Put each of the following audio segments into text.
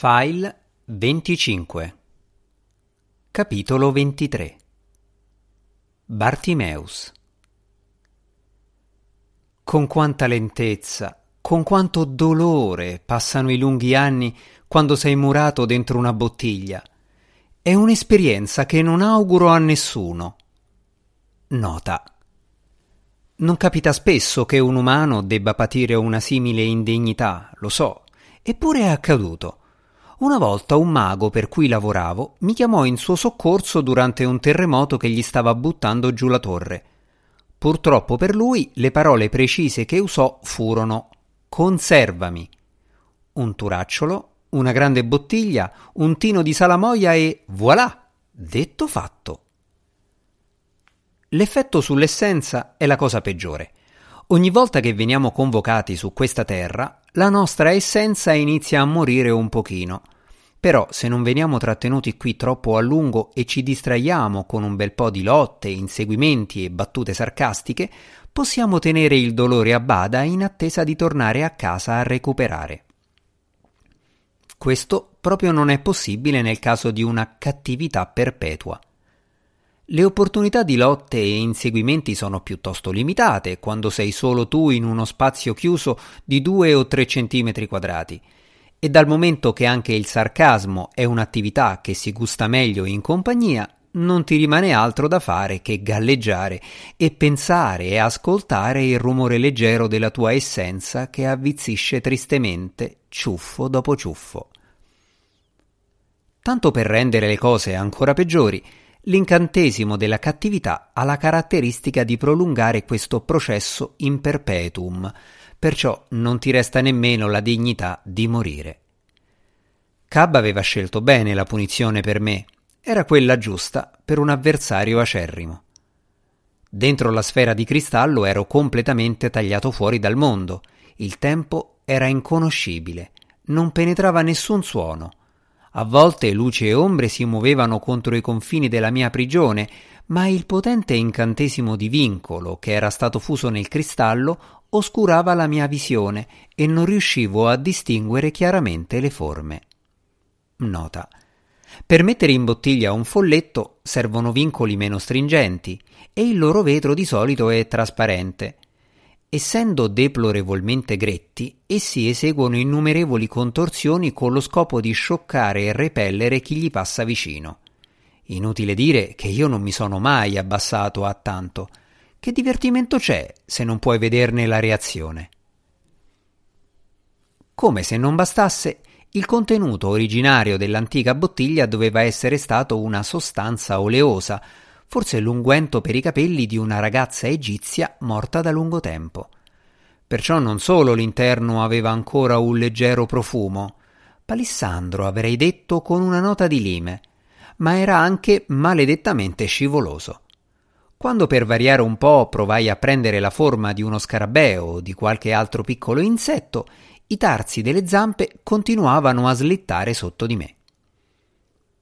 File 25 Capitolo 23 Bartimeus Con quanta lentezza, con quanto dolore passano i lunghi anni quando sei murato dentro una bottiglia. È un'esperienza che non auguro a nessuno. Nota. Non capita spesso che un umano debba patire una simile indegnità, lo so, eppure è accaduto. Una volta un mago per cui lavoravo mi chiamò in suo soccorso durante un terremoto che gli stava buttando giù la torre. Purtroppo per lui le parole precise che usò furono conservami. Un turacciolo, una grande bottiglia, un tino di salamoia e voilà! Detto fatto. L'effetto sull'essenza è la cosa peggiore. Ogni volta che veniamo convocati su questa terra, la nostra essenza inizia a morire un pochino. Però se non veniamo trattenuti qui troppo a lungo e ci distraiamo con un bel po' di lotte, inseguimenti e battute sarcastiche, possiamo tenere il dolore a bada in attesa di tornare a casa a recuperare. Questo proprio non è possibile nel caso di una cattività perpetua. Le opportunità di lotte e inseguimenti sono piuttosto limitate quando sei solo tu in uno spazio chiuso di due o tre centimetri quadrati. E dal momento che anche il sarcasmo è un'attività che si gusta meglio in compagnia, non ti rimane altro da fare che galleggiare e pensare e ascoltare il rumore leggero della tua essenza che avvizzisce tristemente ciuffo dopo ciuffo. Tanto per rendere le cose ancora peggiori, L'incantesimo della cattività ha la caratteristica di prolungare questo processo in perpetuum, perciò non ti resta nemmeno la dignità di morire. Cab aveva scelto bene la punizione per me, era quella giusta per un avversario acerrimo. Dentro la sfera di cristallo ero completamente tagliato fuori dal mondo, il tempo era inconoscibile, non penetrava nessun suono, a volte luce e ombre si muovevano contro i confini della mia prigione, ma il potente incantesimo di vincolo che era stato fuso nel cristallo oscurava la mia visione e non riuscivo a distinguere chiaramente le forme. Nota. Per mettere in bottiglia un folletto servono vincoli meno stringenti e il loro vetro di solito è trasparente. Essendo deplorevolmente gretti, essi eseguono innumerevoli contorsioni con lo scopo di scioccare e repellere chi gli passa vicino. Inutile dire che io non mi sono mai abbassato a tanto. Che divertimento c'è se non puoi vederne la reazione? Come se non bastasse, il contenuto originario dell'antica bottiglia doveva essere stato una sostanza oleosa, forse l'unguento per i capelli di una ragazza egizia morta da lungo tempo. Perciò non solo l'interno aveva ancora un leggero profumo, palissandro avrei detto con una nota di lime, ma era anche maledettamente scivoloso. Quando per variare un po' provai a prendere la forma di uno scarabeo o di qualche altro piccolo insetto, i tarsi delle zampe continuavano a slittare sotto di me.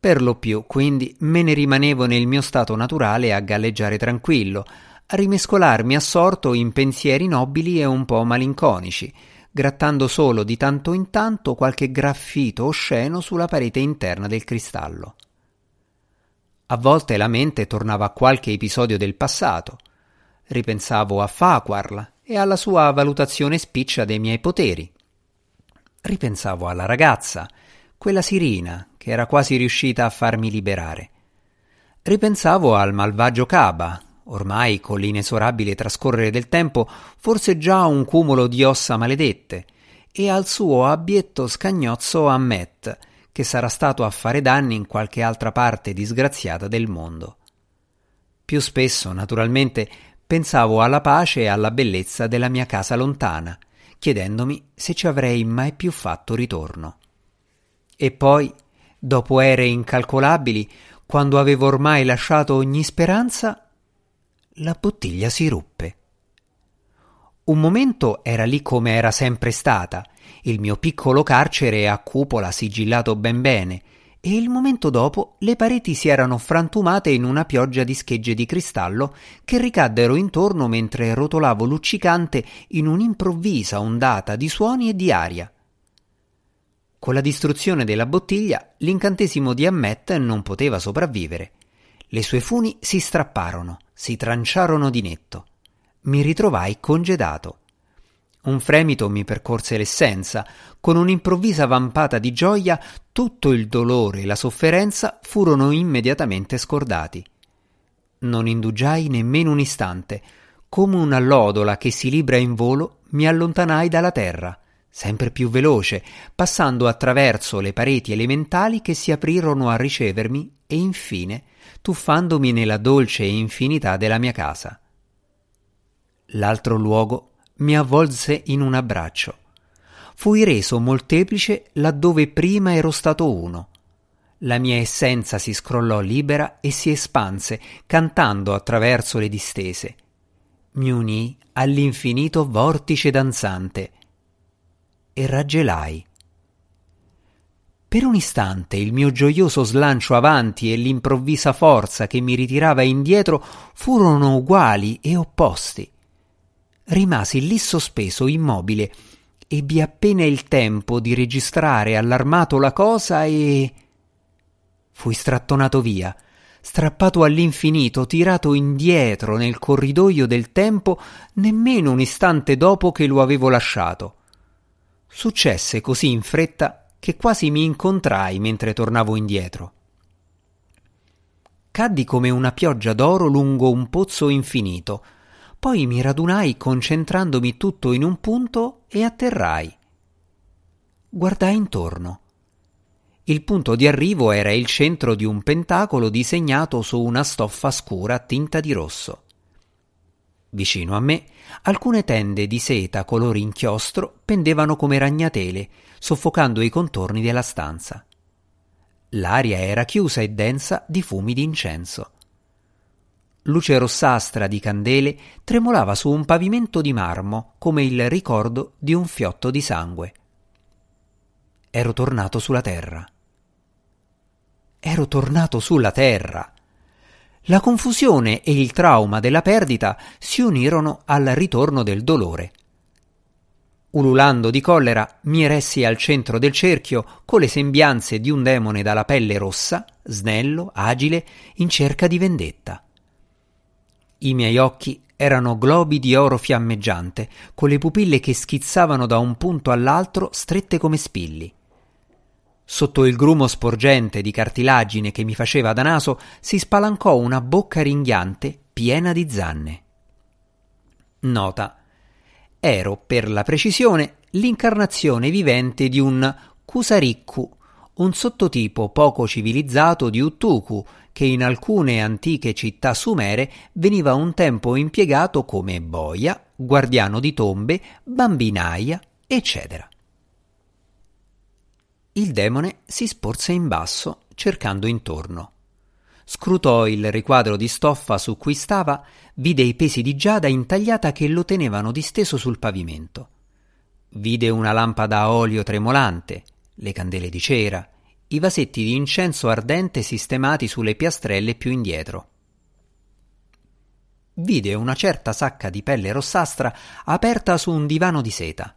Per lo più, quindi, me ne rimanevo nel mio stato naturale a galleggiare tranquillo, a rimescolarmi assorto in pensieri nobili e un po' malinconici, grattando solo di tanto in tanto qualche graffito osceno sulla parete interna del cristallo. A volte la mente tornava a qualche episodio del passato. Ripensavo a Faquarl e alla sua valutazione spiccia dei miei poteri. Ripensavo alla ragazza, quella sirina che era quasi riuscita a farmi liberare. Ripensavo al malvagio Caba, ormai con l'inesorabile trascorrere del tempo forse già un cumulo di ossa maledette, e al suo abbietto scagnozzo Ammet, che sarà stato a fare danni in qualche altra parte disgraziata del mondo. Più spesso, naturalmente, pensavo alla pace e alla bellezza della mia casa lontana, chiedendomi se ci avrei mai più fatto ritorno. E poi dopo ere incalcolabili, quando avevo ormai lasciato ogni speranza, la bottiglia si ruppe. Un momento era lì come era sempre stata, il mio piccolo carcere a cupola sigillato ben bene, e il momento dopo le pareti si erano frantumate in una pioggia di schegge di cristallo che ricaddero intorno mentre rotolavo luccicante in un'improvvisa ondata di suoni e di aria. Con la distruzione della bottiglia, l'incantesimo di Ammet non poteva sopravvivere. Le sue funi si strapparono, si tranciarono di netto. Mi ritrovai congedato. Un fremito mi percorse l'essenza. Con un'improvvisa vampata di gioia, tutto il dolore e la sofferenza furono immediatamente scordati. Non indugiai nemmeno un istante. Come una lodola che si libra in volo, mi allontanai dalla terra, sempre più veloce, passando attraverso le pareti elementali che si aprirono a ricevermi e infine tuffandomi nella dolce infinità della mia casa. L'altro luogo mi avvolse in un abbraccio. Fui reso molteplice laddove prima ero stato uno. La mia essenza si scrollò libera e si espanse, cantando attraverso le distese. Mi unì all'infinito vortice danzante e raggelai. Per un istante il mio gioioso slancio avanti e l'improvvisa forza che mi ritirava indietro furono uguali e opposti. Rimasi lì sospeso, immobile. Ebbi appena il tempo di registrare allarmato la cosa e. Fui strattonato via, strappato all'infinito, tirato indietro nel corridoio del tempo nemmeno un istante dopo che lo avevo lasciato. Successe così in fretta che quasi mi incontrai mentre tornavo indietro. Caddi come una pioggia d'oro lungo un pozzo infinito, poi mi radunai concentrandomi tutto in un punto e atterrai. Guardai intorno. Il punto di arrivo era il centro di un pentacolo disegnato su una stoffa scura tinta di rosso. Vicino a me alcune tende di seta color inchiostro pendevano come ragnatele, soffocando i contorni della stanza. L'aria era chiusa e densa di fumi d'incenso luce rossastra di candele tremolava su un pavimento di marmo come il ricordo di un fiotto di sangue. Ero tornato sulla terra. Ero tornato sulla terra. La confusione e il trauma della perdita si unirono al ritorno del dolore. Ululando di collera, mi eressi al centro del cerchio con le sembianze di un demone dalla pelle rossa, snello, agile, in cerca di vendetta. I miei occhi erano globi di oro fiammeggiante, con le pupille che schizzavano da un punto all'altro strette come spilli. Sotto il grumo sporgente di cartilagine che mi faceva da naso si spalancò una bocca ringhiante piena di zanne. Nota. Ero, per la precisione, l'incarnazione vivente di un Kusarikku, un sottotipo poco civilizzato di Uttuku, che in alcune antiche città sumere veniva un tempo impiegato come boia, guardiano di tombe, bambinaia, eccetera. Il demone si sporse in basso, cercando intorno. Scrutò il riquadro di stoffa su cui stava, vide i pesi di giada intagliata che lo tenevano disteso sul pavimento. Vide una lampada a olio tremolante, le candele di cera, i vasetti di incenso ardente sistemati sulle piastrelle più indietro. Vide una certa sacca di pelle rossastra aperta su un divano di seta.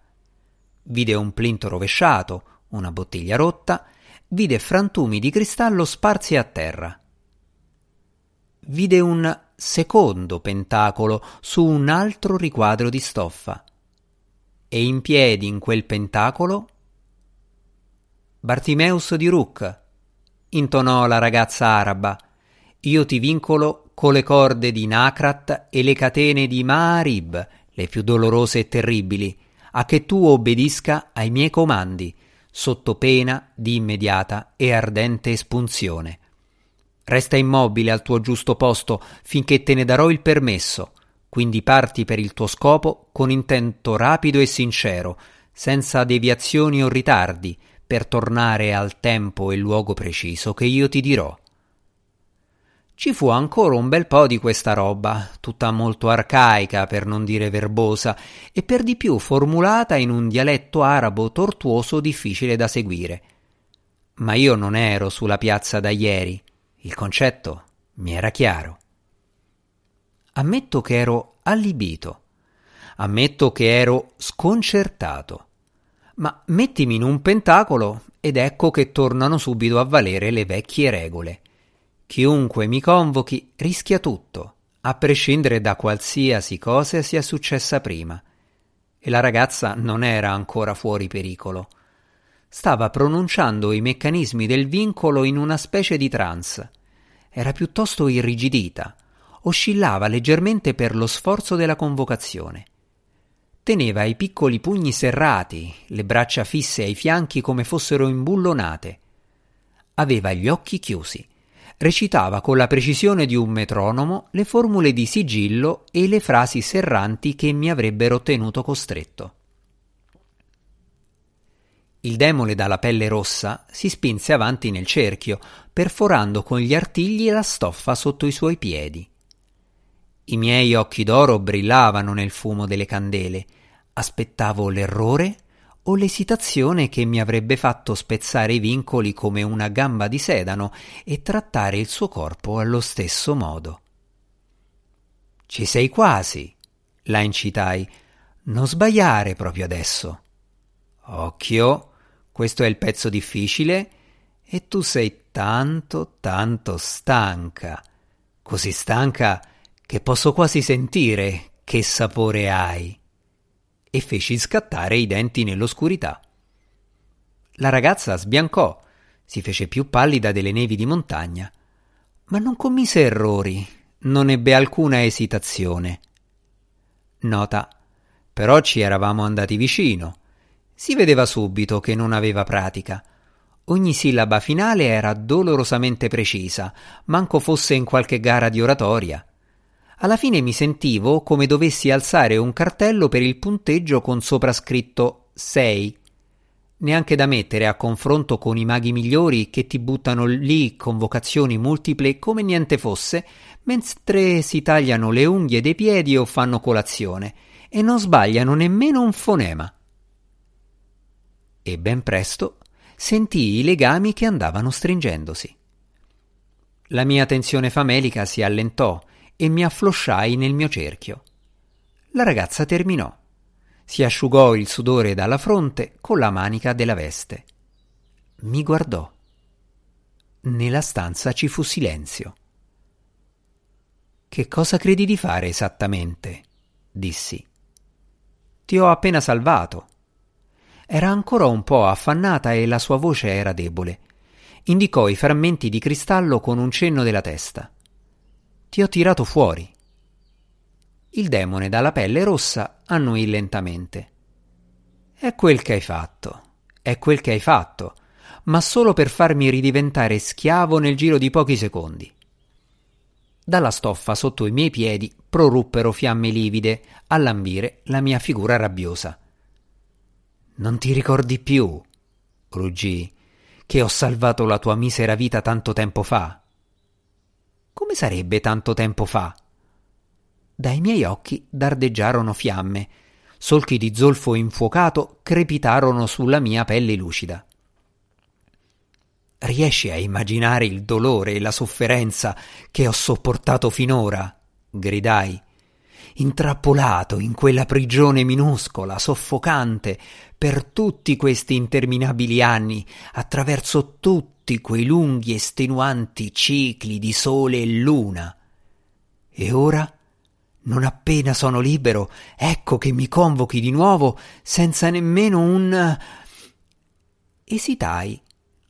Vide un plinto rovesciato, una bottiglia rotta, vide frantumi di cristallo sparsi a terra. Vide un secondo pentacolo su un altro riquadro di stoffa. E in piedi in quel pentacolo Bartimeus di Ruc, intonò la ragazza araba, io ti vincolo con le corde di Nacrat e le catene di Maarib, le più dolorose e terribili, a che tu obbedisca ai miei comandi, sotto pena di immediata e ardente espunzione. Resta immobile al tuo giusto posto finché te ne darò il permesso, quindi parti per il tuo scopo con intento rapido e sincero, senza deviazioni o ritardi, per tornare al tempo e luogo preciso che io ti dirò. Ci fu ancora un bel po' di questa roba, tutta molto arcaica per non dire verbosa, e per di più formulata in un dialetto arabo tortuoso difficile da seguire. Ma io non ero sulla piazza da ieri, il concetto mi era chiaro. Ammetto che ero allibito, ammetto che ero sconcertato ma mettimi in un pentacolo ed ecco che tornano subito a valere le vecchie regole. Chiunque mi convochi rischia tutto, a prescindere da qualsiasi cosa sia successa prima. E la ragazza non era ancora fuori pericolo. Stava pronunciando i meccanismi del vincolo in una specie di trance. Era piuttosto irrigidita, oscillava leggermente per lo sforzo della convocazione. Teneva i piccoli pugni serrati, le braccia fisse ai fianchi come fossero imbullonate. Aveva gli occhi chiusi. Recitava con la precisione di un metronomo le formule di sigillo e le frasi serranti che mi avrebbero tenuto costretto. Il demone dalla pelle rossa si spinse avanti nel cerchio, perforando con gli artigli la stoffa sotto i suoi piedi. I miei occhi d'oro brillavano nel fumo delle candele. Aspettavo l'errore o l'esitazione che mi avrebbe fatto spezzare i vincoli come una gamba di sedano e trattare il suo corpo allo stesso modo. Ci sei quasi, la incitai. Non sbagliare proprio adesso. Occhio, questo è il pezzo difficile e tu sei tanto, tanto stanca. Così stanca che posso quasi sentire che sapore hai. E feci scattare i denti nell'oscurità. La ragazza sbiancò, si fece più pallida delle nevi di montagna, ma non commise errori, non ebbe alcuna esitazione. Nota, però ci eravamo andati vicino. Si vedeva subito che non aveva pratica. Ogni sillaba finale era dolorosamente precisa, manco fosse in qualche gara di oratoria. Alla fine mi sentivo come dovessi alzare un cartello per il punteggio con soprascritto 6. Neanche da mettere a confronto con i maghi migliori che ti buttano lì convocazioni multiple come niente fosse, mentre si tagliano le unghie dei piedi o fanno colazione, e non sbagliano nemmeno un fonema. E ben presto sentii i legami che andavano stringendosi. La mia tensione famelica si allentò e mi afflosciai nel mio cerchio. La ragazza terminò. Si asciugò il sudore dalla fronte con la manica della veste. Mi guardò. Nella stanza ci fu silenzio. Che cosa credi di fare esattamente? dissi. Ti ho appena salvato. Era ancora un po' affannata e la sua voce era debole. Indicò i frammenti di cristallo con un cenno della testa. Ti ho tirato fuori. Il demone dalla pelle rossa annuì lentamente. È quel che hai fatto, è quel che hai fatto, ma solo per farmi ridiventare schiavo nel giro di pochi secondi. Dalla stoffa sotto i miei piedi proruppero fiamme livide a lambire la mia figura rabbiosa. Non ti ricordi più, ruggii, che ho salvato la tua misera vita tanto tempo fa? Come sarebbe tanto tempo fa? Dai miei occhi dardeggiarono fiamme, solchi di zolfo infuocato crepitarono sulla mia pelle lucida. Riesci a immaginare il dolore e la sofferenza che ho sopportato finora? gridai. Intrappolato in quella prigione minuscola, soffocante, per tutti questi interminabili anni, attraverso tutti tutti quei lunghi e stenuanti cicli di sole e luna. E ora, non appena sono libero, ecco che mi convochi di nuovo senza nemmeno un. Esitai,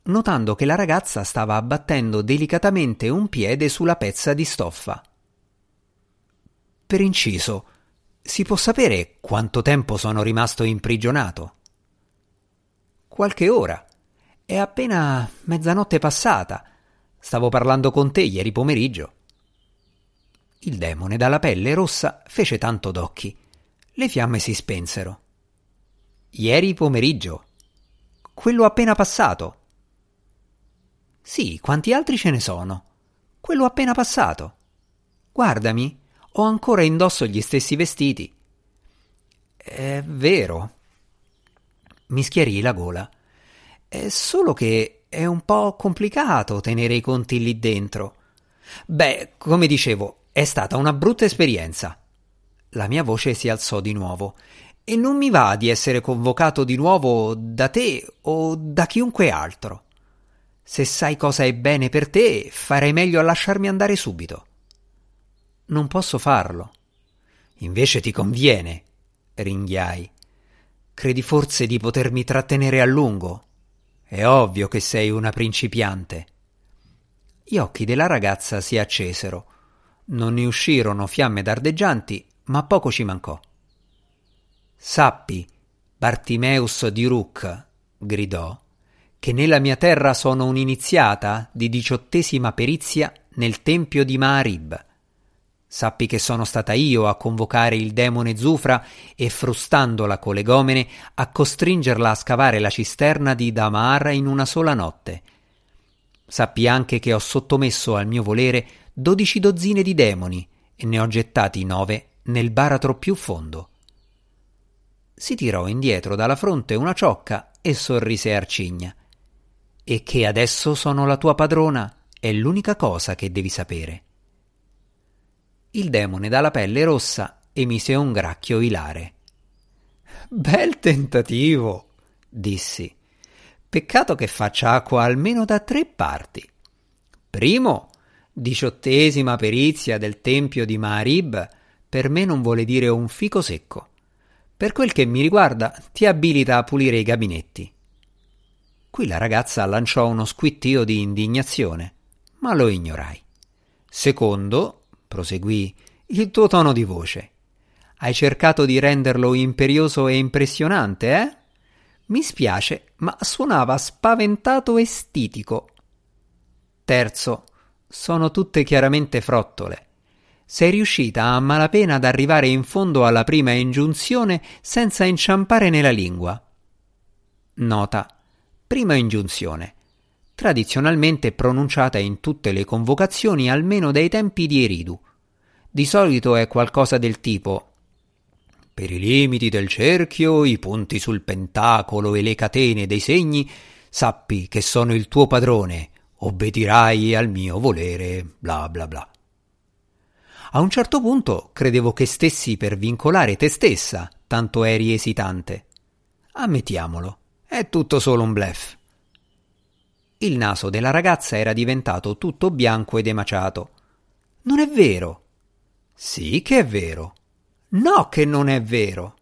notando che la ragazza stava abbattendo delicatamente un piede sulla pezza di stoffa. Per inciso, si può sapere quanto tempo sono rimasto imprigionato? Qualche ora. È appena mezzanotte passata. Stavo parlando con te ieri pomeriggio. Il demone dalla pelle rossa fece tanto d'occhi. Le fiamme si spensero. Ieri pomeriggio. Quello appena passato. Sì, quanti altri ce ne sono? Quello appena passato. Guardami, ho ancora indosso gli stessi vestiti. È vero. Mi schiarì la gola. È solo che è un po' complicato tenere i conti lì dentro. Beh, come dicevo, è stata una brutta esperienza. La mia voce si alzò di nuovo e non mi va di essere convocato di nuovo da te o da chiunque altro. Se sai cosa è bene per te, farei meglio a lasciarmi andare subito. Non posso farlo. Invece ti conviene, ringhiai. Credi forse di potermi trattenere a lungo? È ovvio che sei una principiante. Gli occhi della ragazza si accesero. Non ne uscirono fiamme dardeggianti, ma poco ci mancò. Sappi, Bartimeus di Ruc, gridò, che nella mia terra sono un'iniziata di diciottesima perizia nel tempio di Maarib. Sappi che sono stata io a convocare il demone Zufra e frustandola con legomene a costringerla a scavare la cisterna di Damar in una sola notte. Sappi anche che ho sottomesso al mio volere dodici dozzine di demoni e ne ho gettati nove nel baratro più fondo si tirò indietro dalla fronte una ciocca e sorrise Arcigna. E che adesso sono la tua padrona è l'unica cosa che devi sapere. Il demone dalla pelle rossa emise un gracchio ilare. Bel tentativo, dissi. Peccato che faccia acqua almeno da tre parti. Primo, diciottesima perizia del tempio di Maharib, per me non vuole dire un fico secco. Per quel che mi riguarda, ti abilita a pulire i gabinetti. Qui la ragazza lanciò uno squittio di indignazione, ma lo ignorai. Secondo, proseguì, il tuo tono di voce. Hai cercato di renderlo imperioso e impressionante, eh? Mi spiace, ma suonava spaventato e stitico. Terzo, sono tutte chiaramente frottole sei riuscita a malapena ad arrivare in fondo alla prima ingiunzione senza inciampare nella lingua. Nota. Prima ingiunzione. Tradizionalmente pronunciata in tutte le convocazioni almeno dai tempi di Eridu. Di solito è qualcosa del tipo per i limiti del cerchio, i punti sul pentacolo e le catene dei segni, sappi che sono il tuo padrone, obbedirai al mio volere, bla bla bla. A un certo punto credevo che stessi per vincolare te stessa, tanto eri esitante. Ammettiamolo, è tutto solo un blef. Il naso della ragazza era diventato tutto bianco ed emaciato. Non è vero. Sì che è vero. No che non è vero.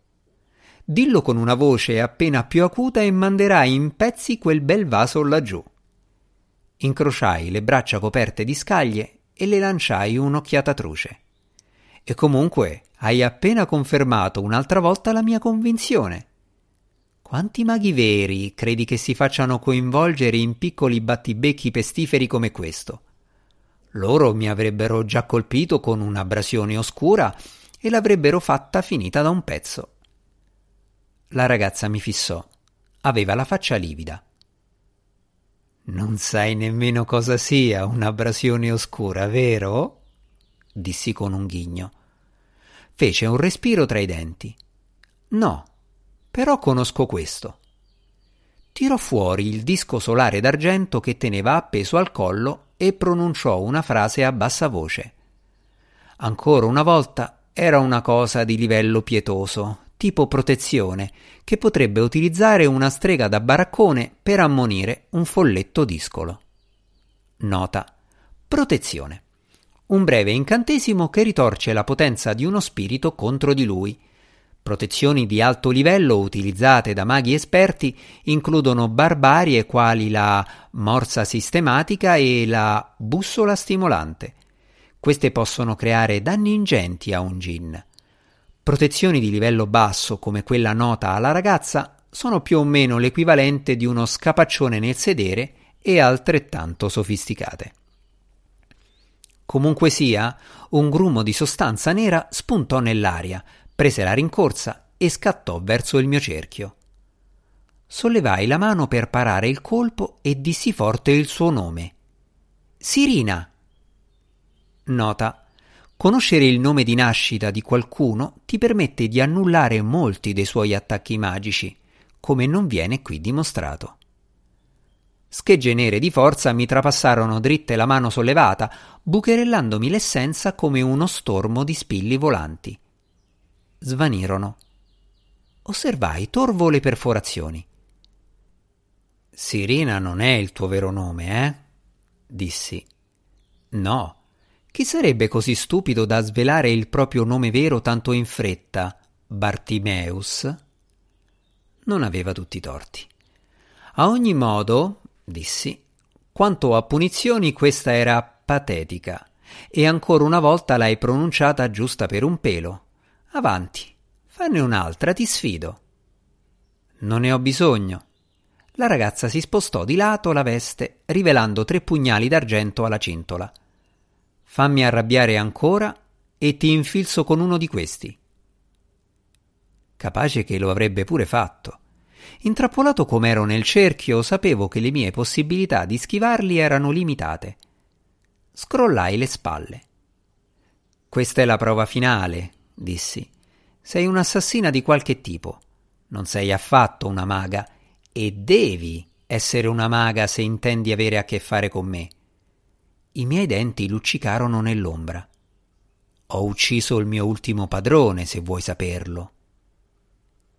Dillo con una voce appena più acuta e manderai in pezzi quel bel vaso laggiù. Incrociai le braccia coperte di scaglie e le lanciai un'occhiata truce. E comunque hai appena confermato un'altra volta la mia convinzione. Quanti maghi veri credi che si facciano coinvolgere in piccoli battibecchi pestiferi come questo? Loro mi avrebbero già colpito con un'abrasione oscura e l'avrebbero fatta finita da un pezzo. La ragazza mi fissò. Aveva la faccia livida. Non sai nemmeno cosa sia un'abrasione oscura, vero? dissi con un ghigno. Fece un respiro tra i denti. No, però conosco questo. Tirò fuori il disco solare d'argento che teneva appeso al collo e pronunciò una frase a bassa voce. Ancora una volta era una cosa di livello pietoso, tipo protezione, che potrebbe utilizzare una strega da baraccone per ammonire un folletto discolo. Nota. Protezione. Un breve incantesimo che ritorce la potenza di uno spirito contro di lui. Protezioni di alto livello utilizzate da maghi esperti includono barbarie quali la morsa sistematica e la bussola stimolante. Queste possono creare danni ingenti a un gin. Protezioni di livello basso, come quella nota alla ragazza, sono più o meno l'equivalente di uno scapaccione nel sedere e altrettanto sofisticate. Comunque sia, un grumo di sostanza nera spuntò nell'aria, prese la rincorsa e scattò verso il mio cerchio. Sollevai la mano per parare il colpo e dissi forte il suo nome. Sirina. Nota. Conoscere il nome di nascita di qualcuno ti permette di annullare molti dei suoi attacchi magici, come non viene qui dimostrato. Schegge nere di forza mi trapassarono dritte la mano sollevata, bucherellandomi l'essenza come uno stormo di spilli volanti. Svanirono. osservai torvo le perforazioni. Sirena non è il tuo vero nome, eh? dissi. No. Chi sarebbe così stupido da svelare il proprio nome vero tanto in fretta? Bartimeus? Non aveva tutti i torti. A ogni modo, dissi, quanto a punizioni questa era patetica, e ancora una volta l'hai pronunciata giusta per un pelo. Avanti, fanne un'altra, ti sfido. Non ne ho bisogno. La ragazza si spostò di lato la veste, rivelando tre pugnali d'argento alla cintola. Fammi arrabbiare ancora e ti infilzo con uno di questi. Capace che lo avrebbe pure fatto. Intrappolato com'ero nel cerchio, sapevo che le mie possibilità di schivarli erano limitate. Scrollai le spalle. Questa è la prova finale, dissi. Sei un'assassina di qualche tipo. Non sei affatto una maga e devi essere una maga se intendi avere a che fare con me. I miei denti luccicarono nell'ombra. Ho ucciso il mio ultimo padrone, se vuoi saperlo.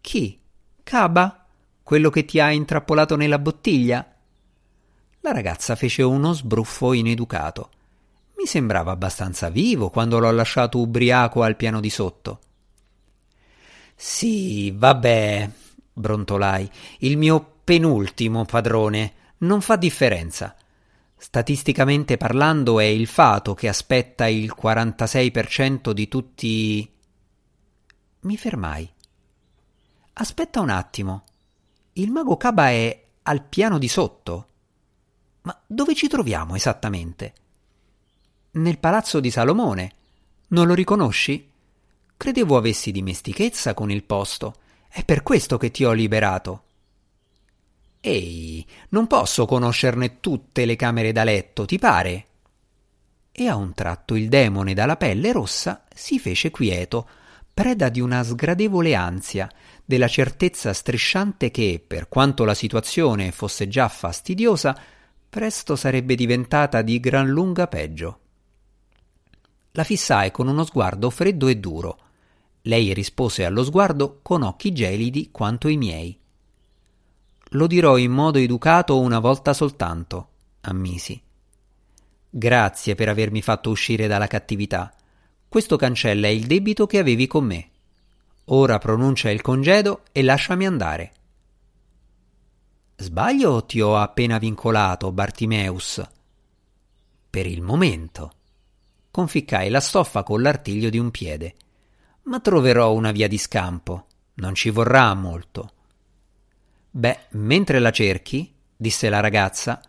Chi? Caba? Quello che ti ha intrappolato nella bottiglia? La ragazza fece uno sbruffo ineducato. Mi sembrava abbastanza vivo quando l'ho lasciato ubriaco al piano di sotto. Sì, vabbè, brontolai, il mio penultimo padrone. Non fa differenza. Statisticamente parlando è il fato che aspetta il 46% di tutti. Mi fermai. Aspetta un attimo. Il mago Caba è al piano di sotto. Ma dove ci troviamo esattamente? Nel palazzo di Salomone. Non lo riconosci? Credevo avessi dimestichezza con il posto. È per questo che ti ho liberato. Ehi, non posso conoscerne tutte le camere da letto, ti pare? E a un tratto il demone dalla pelle rossa si fece quieto, preda di una sgradevole ansia, della certezza strisciante che, per quanto la situazione fosse già fastidiosa, presto sarebbe diventata di gran lunga peggio. La fissai con uno sguardo freddo e duro, lei rispose allo sguardo con occhi gelidi quanto i miei. Lo dirò in modo educato una volta soltanto, ammisi. Grazie per avermi fatto uscire dalla cattività. Questo cancella il debito che avevi con me. Ora pronuncia il congedo e lasciami andare. Sbaglio o ti ho appena vincolato, Bartimeus? Per il momento. Conficcai la stoffa con l'artiglio di un piede ma troverò una via di scampo. Non ci vorrà molto. Beh, mentre la cerchi, disse la ragazza,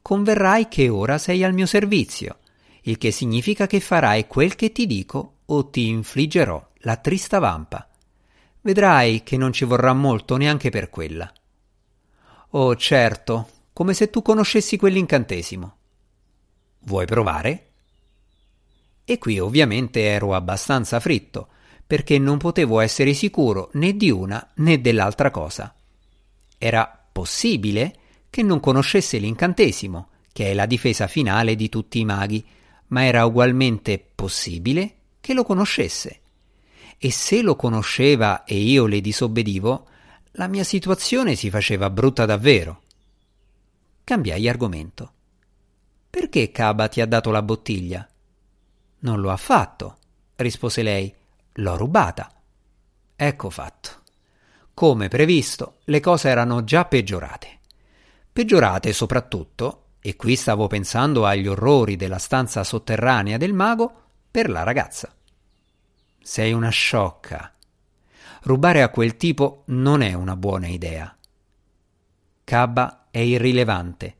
converrai che ora sei al mio servizio, il che significa che farai quel che ti dico o ti infliggerò la trista vampa. Vedrai che non ci vorrà molto neanche per quella. Oh, certo, come se tu conoscessi quell'incantesimo. Vuoi provare? E qui ovviamente ero abbastanza fritto, perché non potevo essere sicuro né di una né dell'altra cosa. Era possibile che non conoscesse l'incantesimo, che è la difesa finale di tutti i maghi, ma era ugualmente possibile che lo conoscesse. E se lo conosceva e io le disobbedivo, la mia situazione si faceva brutta davvero. Cambiai argomento. Perché Caba ti ha dato la bottiglia? Non lo ha fatto, rispose lei. L'ho rubata. Ecco fatto. Come previsto, le cose erano già peggiorate. Peggiorate soprattutto, e qui stavo pensando agli orrori della stanza sotterranea del mago, per la ragazza. Sei una sciocca. Rubare a quel tipo non è una buona idea. Cabba è irrilevante.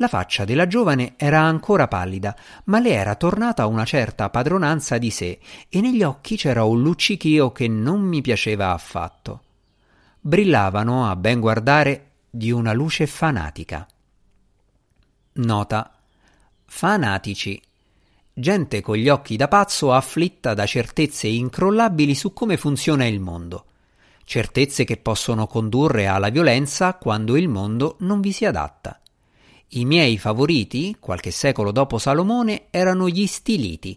La faccia della giovane era ancora pallida, ma le era tornata una certa padronanza di sé e negli occhi c'era un luccichio che non mi piaceva affatto. Brillavano, a ben guardare, di una luce fanatica. Nota. Fanatici. Gente con gli occhi da pazzo afflitta da certezze incrollabili su come funziona il mondo. Certezze che possono condurre alla violenza quando il mondo non vi si adatta. I miei favoriti, qualche secolo dopo Salomone, erano gli stiliti,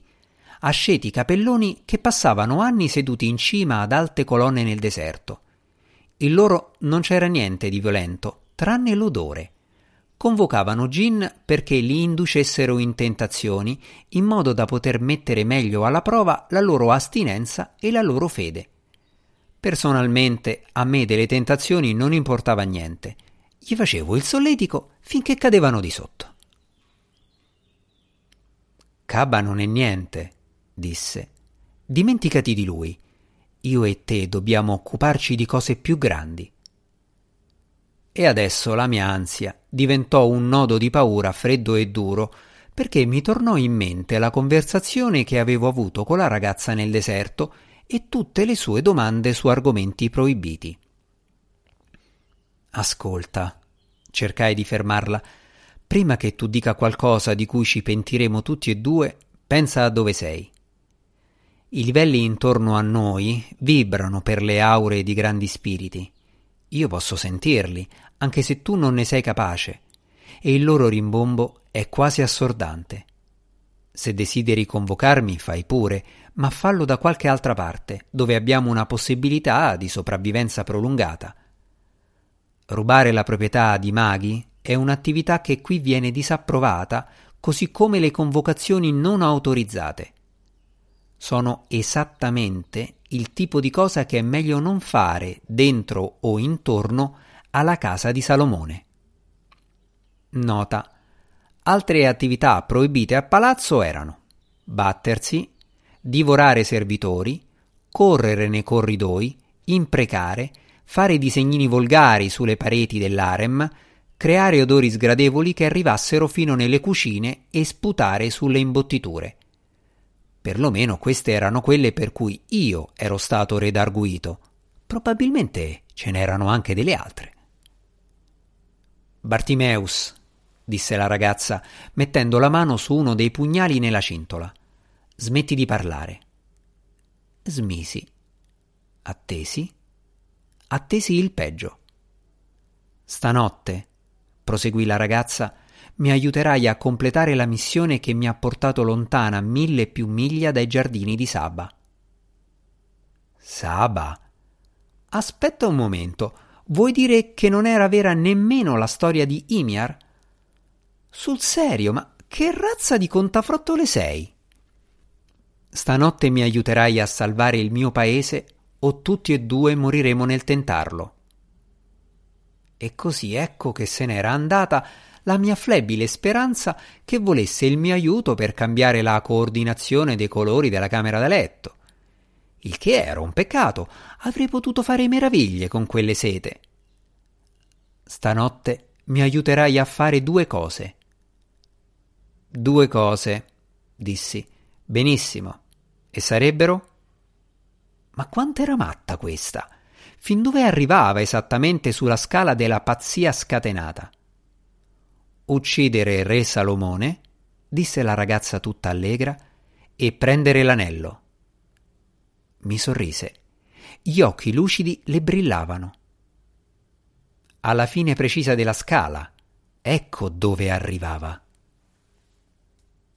asceti capelloni che passavano anni seduti in cima ad alte colonne nel deserto. In loro non c'era niente di violento, tranne l'odore. Convocavano Gin perché li inducessero in tentazioni, in modo da poter mettere meglio alla prova la loro astinenza e la loro fede. Personalmente a me delle tentazioni non importava niente. Gli facevo il solletico finché cadevano di sotto. Caba non è niente, disse. Dimenticati di lui. Io e te dobbiamo occuparci di cose più grandi. E adesso la mia ansia diventò un nodo di paura freddo e duro, perché mi tornò in mente la conversazione che avevo avuto con la ragazza nel deserto e tutte le sue domande su argomenti proibiti. Ascolta, cercai di fermarla, prima che tu dica qualcosa di cui ci pentiremo tutti e due, pensa a dove sei. I livelli intorno a noi vibrano per le aure di grandi spiriti. Io posso sentirli, anche se tu non ne sei capace, e il loro rimbombo è quasi assordante. Se desideri convocarmi, fai pure, ma fallo da qualche altra parte, dove abbiamo una possibilità di sopravvivenza prolungata. Rubare la proprietà di maghi è un'attività che qui viene disapprovata, così come le convocazioni non autorizzate. Sono esattamente il tipo di cosa che è meglio non fare dentro o intorno alla casa di Salomone. Nota. Altre attività proibite a palazzo erano battersi, divorare servitori, correre nei corridoi, imprecare, fare disegnini volgari sulle pareti dell'arem, creare odori sgradevoli che arrivassero fino nelle cucine e sputare sulle imbottiture. Perlomeno queste erano quelle per cui io ero stato redarguito. Probabilmente ce n'erano anche delle altre. Bartimeus, disse la ragazza, mettendo la mano su uno dei pugnali nella cintola. Smetti di parlare. Smisi. Attesi. Attesi il peggio. Stanotte, proseguì la ragazza, mi aiuterai a completare la missione che mi ha portato lontana mille più miglia dai giardini di Saba. Saba? Aspetta un momento. Vuoi dire che non era vera nemmeno la storia di Imiar? Sul serio, ma che razza di contafrottole sei? Stanotte mi aiuterai a salvare il mio paese o tutti e due moriremo nel tentarlo. E così ecco che se n'era andata la mia flebile speranza che volesse il mio aiuto per cambiare la coordinazione dei colori della camera da letto. Il che era un peccato, avrei potuto fare meraviglie con quelle sete. Stanotte mi aiuterai a fare due cose. Due cose, dissi. Benissimo. E sarebbero? Ma quanto era matta questa! Fin dove arrivava esattamente sulla scala della pazzia scatenata? uccidere re Salomone, disse la ragazza tutta allegra, e prendere l'anello. Mi sorrise. Gli occhi lucidi le brillavano. Alla fine precisa della scala, ecco dove arrivava.